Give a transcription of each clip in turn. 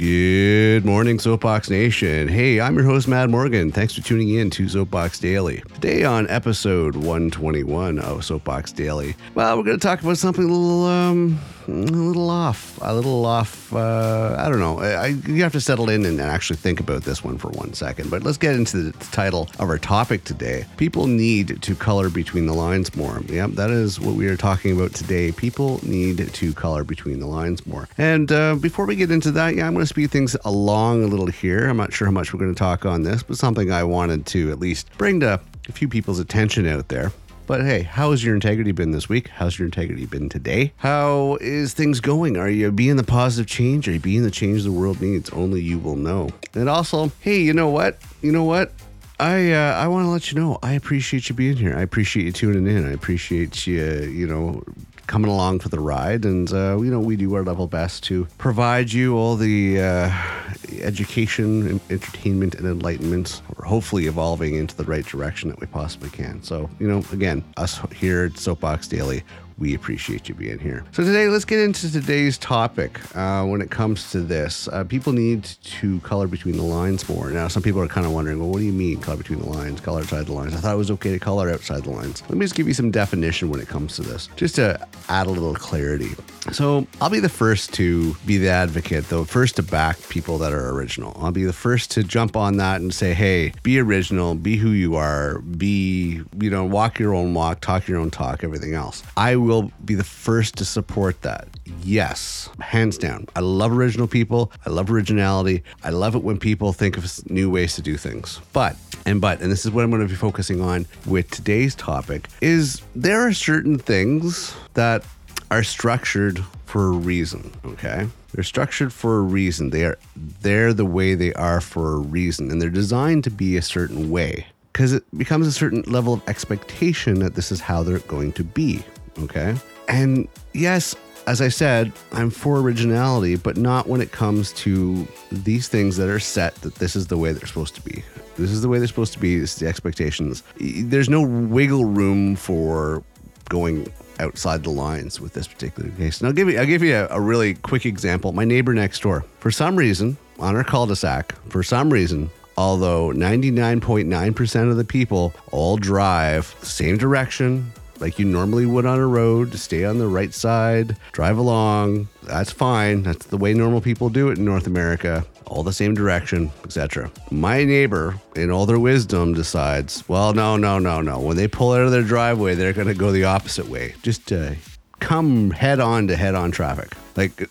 Good morning, Soapbox Nation. Hey, I'm your host, Matt Morgan. Thanks for tuning in to Soapbox Daily. Today on episode 121 of Soapbox Daily, well, we're going to talk about something a little, um, a little off, a little off. Uh, I don't know. I, you have to settle in and actually think about this one for one second. But let's get into the title of our topic today. People need to color between the lines more. Yep, that is what we are talking about today. People need to color between the lines more. And uh, before we get into that, yeah, I'm going to speed things along a little here. I'm not sure how much we're going to talk on this, but something I wanted to at least bring to a few people's attention out there. But hey, how has your integrity been this week? How's your integrity been today? How is things going? Are you being the positive change? Are you being the change the world needs? Only you will know. And also, hey, you know what? You know what? I uh, I want to let you know I appreciate you being here. I appreciate you tuning in. I appreciate you, you know, coming along for the ride. And, uh, you know, we do our level best to provide you all the uh, education, entertainment, and enlightenment. We're hopefully evolving into the right direction that we possibly can. So, you know, again, us here at Soapbox Daily, we appreciate you being here. So, today, let's get into today's topic. Uh, when it comes to this, uh, people need to color between the lines more. Now, some people are kind of wondering, well, what do you mean color between the lines, color outside the lines? I thought it was okay to color outside the lines. Let me just give you some definition when it comes to this, just to add a little clarity. So, I'll be the first to be the advocate, the first to back people that are original. I'll be the first to jump on that and say, hey, be original, be who you are, be, you know, walk your own walk, talk your own talk, everything else. I will will be the first to support that. Yes, hands down. I love original people. I love originality. I love it when people think of new ways to do things. But and but and this is what I'm going to be focusing on with today's topic is there are certain things that are structured for a reason, okay? They're structured for a reason. They are they're the way they are for a reason and they're designed to be a certain way because it becomes a certain level of expectation that this is how they're going to be. Okay. And yes, as I said, I'm for originality, but not when it comes to these things that are set that this is the way they're supposed to be. This is the way they're supposed to be. This is the expectations. There's no wiggle room for going outside the lines with this particular case. And I'll give you I'll give you a, a really quick example. My neighbor next door, for some reason, on our cul-de-sac, for some reason, although 99.9% of the people all drive the same direction, like you normally would on a road, stay on the right side, drive along. That's fine. That's the way normal people do it in North America, all the same direction, etc. My neighbor, in all their wisdom, decides, well, no, no, no, no. When they pull out of their driveway, they're going to go the opposite way. Just to come head on to head on traffic. Like,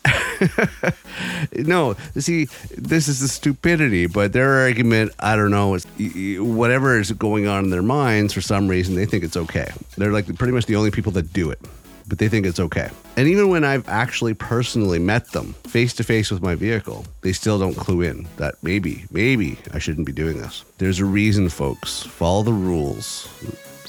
no, see, this is the stupidity, but their argument, I don't know, is whatever is going on in their minds, for some reason, they think it's okay. They're like pretty much the only people that do it, but they think it's okay. And even when I've actually personally met them face to face with my vehicle, they still don't clue in that maybe, maybe I shouldn't be doing this. There's a reason, folks. Follow the rules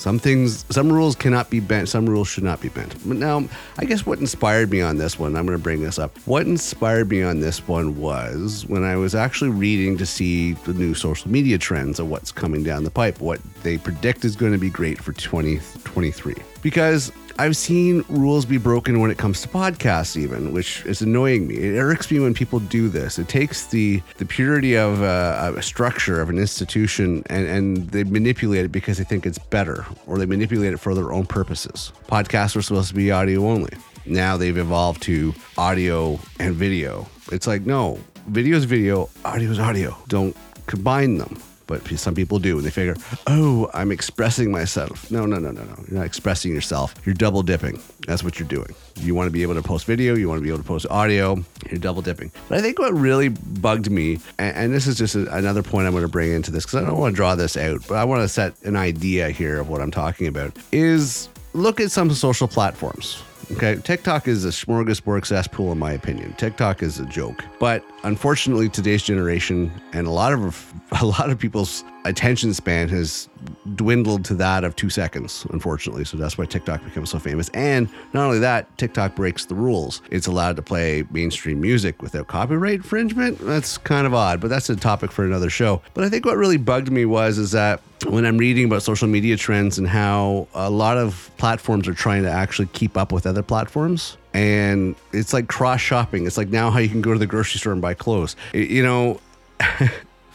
some things, some rules cannot be bent, some rules should not be bent. But now, I guess what inspired me on this one, I'm going to bring this up. What inspired me on this one was when I was actually reading to see the new social media trends of what's coming down the pipe, what they predict is going to be great for 2023. Because I've seen rules be broken when it comes to podcasts, even, which is annoying me. It irks me when people do this. It takes the the purity of a, a structure of an institution and, and they manipulate it because they think it's better, or they manipulate it for their own purposes. Podcasts are supposed to be audio only. Now they've evolved to audio and video. It's like no, video is video, audio is audio. Don't combine them but some people do and they figure, oh, I'm expressing myself. No, no, no, no, no. You're not expressing yourself. You're double dipping. That's what you're doing. You want to be able to post video, you want to be able to post audio, you're double dipping. But I think what really bugged me, and, and this is just a, another point I'm going to bring into this because I don't want to draw this out, but I want to set an idea here of what I'm talking about, is look at some social platforms Okay, TikTok is a smorgasbord cesspool, in my opinion. TikTok is a joke, but unfortunately, today's generation and a lot of a lot of people's attention span has dwindled to that of two seconds. Unfortunately, so that's why TikTok becomes so famous. And not only that, TikTok breaks the rules. It's allowed to play mainstream music without copyright infringement. That's kind of odd, but that's a topic for another show. But I think what really bugged me was is that when I'm reading about social media trends and how a lot of platforms are trying to actually keep up with other platforms. And it's like cross shopping. It's like now how you can go to the grocery store and buy clothes. It- you know,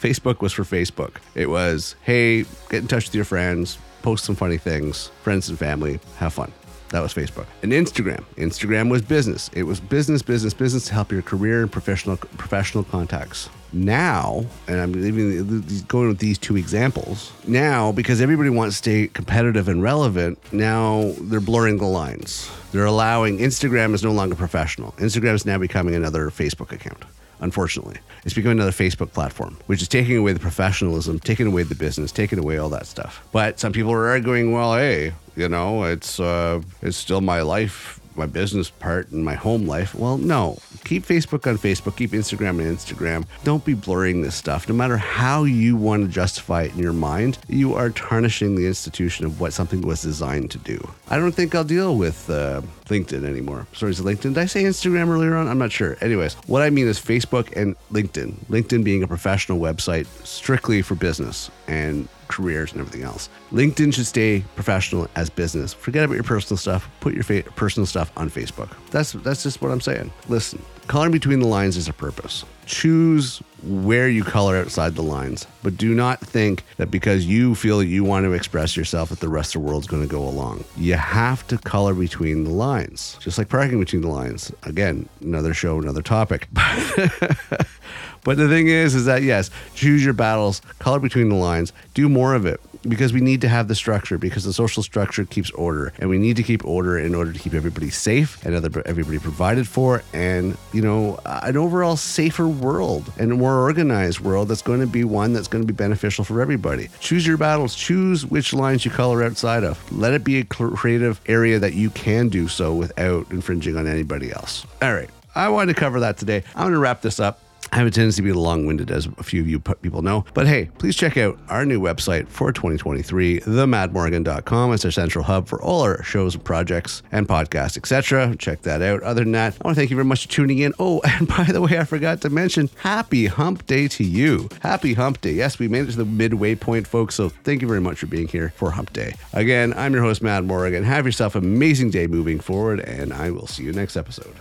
Facebook was for Facebook. It was, hey, get in touch with your friends, post some funny things, friends and family, have fun. That was Facebook. And Instagram. Instagram was business. It was business, business, business to help your career and professional professional contacts. Now, and I'm leaving going with these two examples. Now, because everybody wants to stay competitive and relevant, now they're blurring the lines. They're allowing Instagram is no longer professional. Instagram is now becoming another Facebook account unfortunately. It's becoming another Facebook platform, which is taking away the professionalism, taking away the business, taking away all that stuff. But some people are arguing, well, hey, you know, it's uh, it's still my life, my business part, and my home life. Well, no, keep Facebook on Facebook, keep Instagram on Instagram. Don't be blurring this stuff. No matter how you want to justify it in your mind, you are tarnishing the institution of what something was designed to do. I don't think I'll deal with uh, LinkedIn anymore. Sorry, is LinkedIn? Did I say Instagram earlier on? I'm not sure. Anyways, what I mean is Facebook and LinkedIn. LinkedIn being a professional website strictly for business and careers and everything else. LinkedIn should stay professional as business. Forget about your personal stuff. Put your fa- personal stuff on Facebook. That's that's just what I'm saying. Listen, coloring between the lines is a purpose. Choose where you color outside the lines, but do not think that because you feel you want to express yourself that the rest of the world's going to go along. You have to color between the lines, just like parking between the lines. Again, another show, another topic. But the thing is, is that yes, choose your battles, color between the lines, do more of it because we need to have the structure because the social structure keeps order and we need to keep order in order to keep everybody safe and other, everybody provided for and you know an overall safer world and a more organized world that's going to be one that's going to be beneficial for everybody. Choose your battles. Choose which lines you color outside of. Let it be a creative area that you can do so without infringing on anybody else. All right. I wanted to cover that today. I'm going to wrap this up I have a tendency to be long winded, as a few of you people know. But hey, please check out our new website for 2023, themadmorgan.com. It's our central hub for all our shows and projects and podcasts, etc. Check that out. Other than that, I want to thank you very much for tuning in. Oh, and by the way, I forgot to mention happy hump day to you. Happy hump day. Yes, we made it to the midway point, folks. So thank you very much for being here for hump day. Again, I'm your host, Matt Morgan. Have yourself an amazing day moving forward, and I will see you next episode.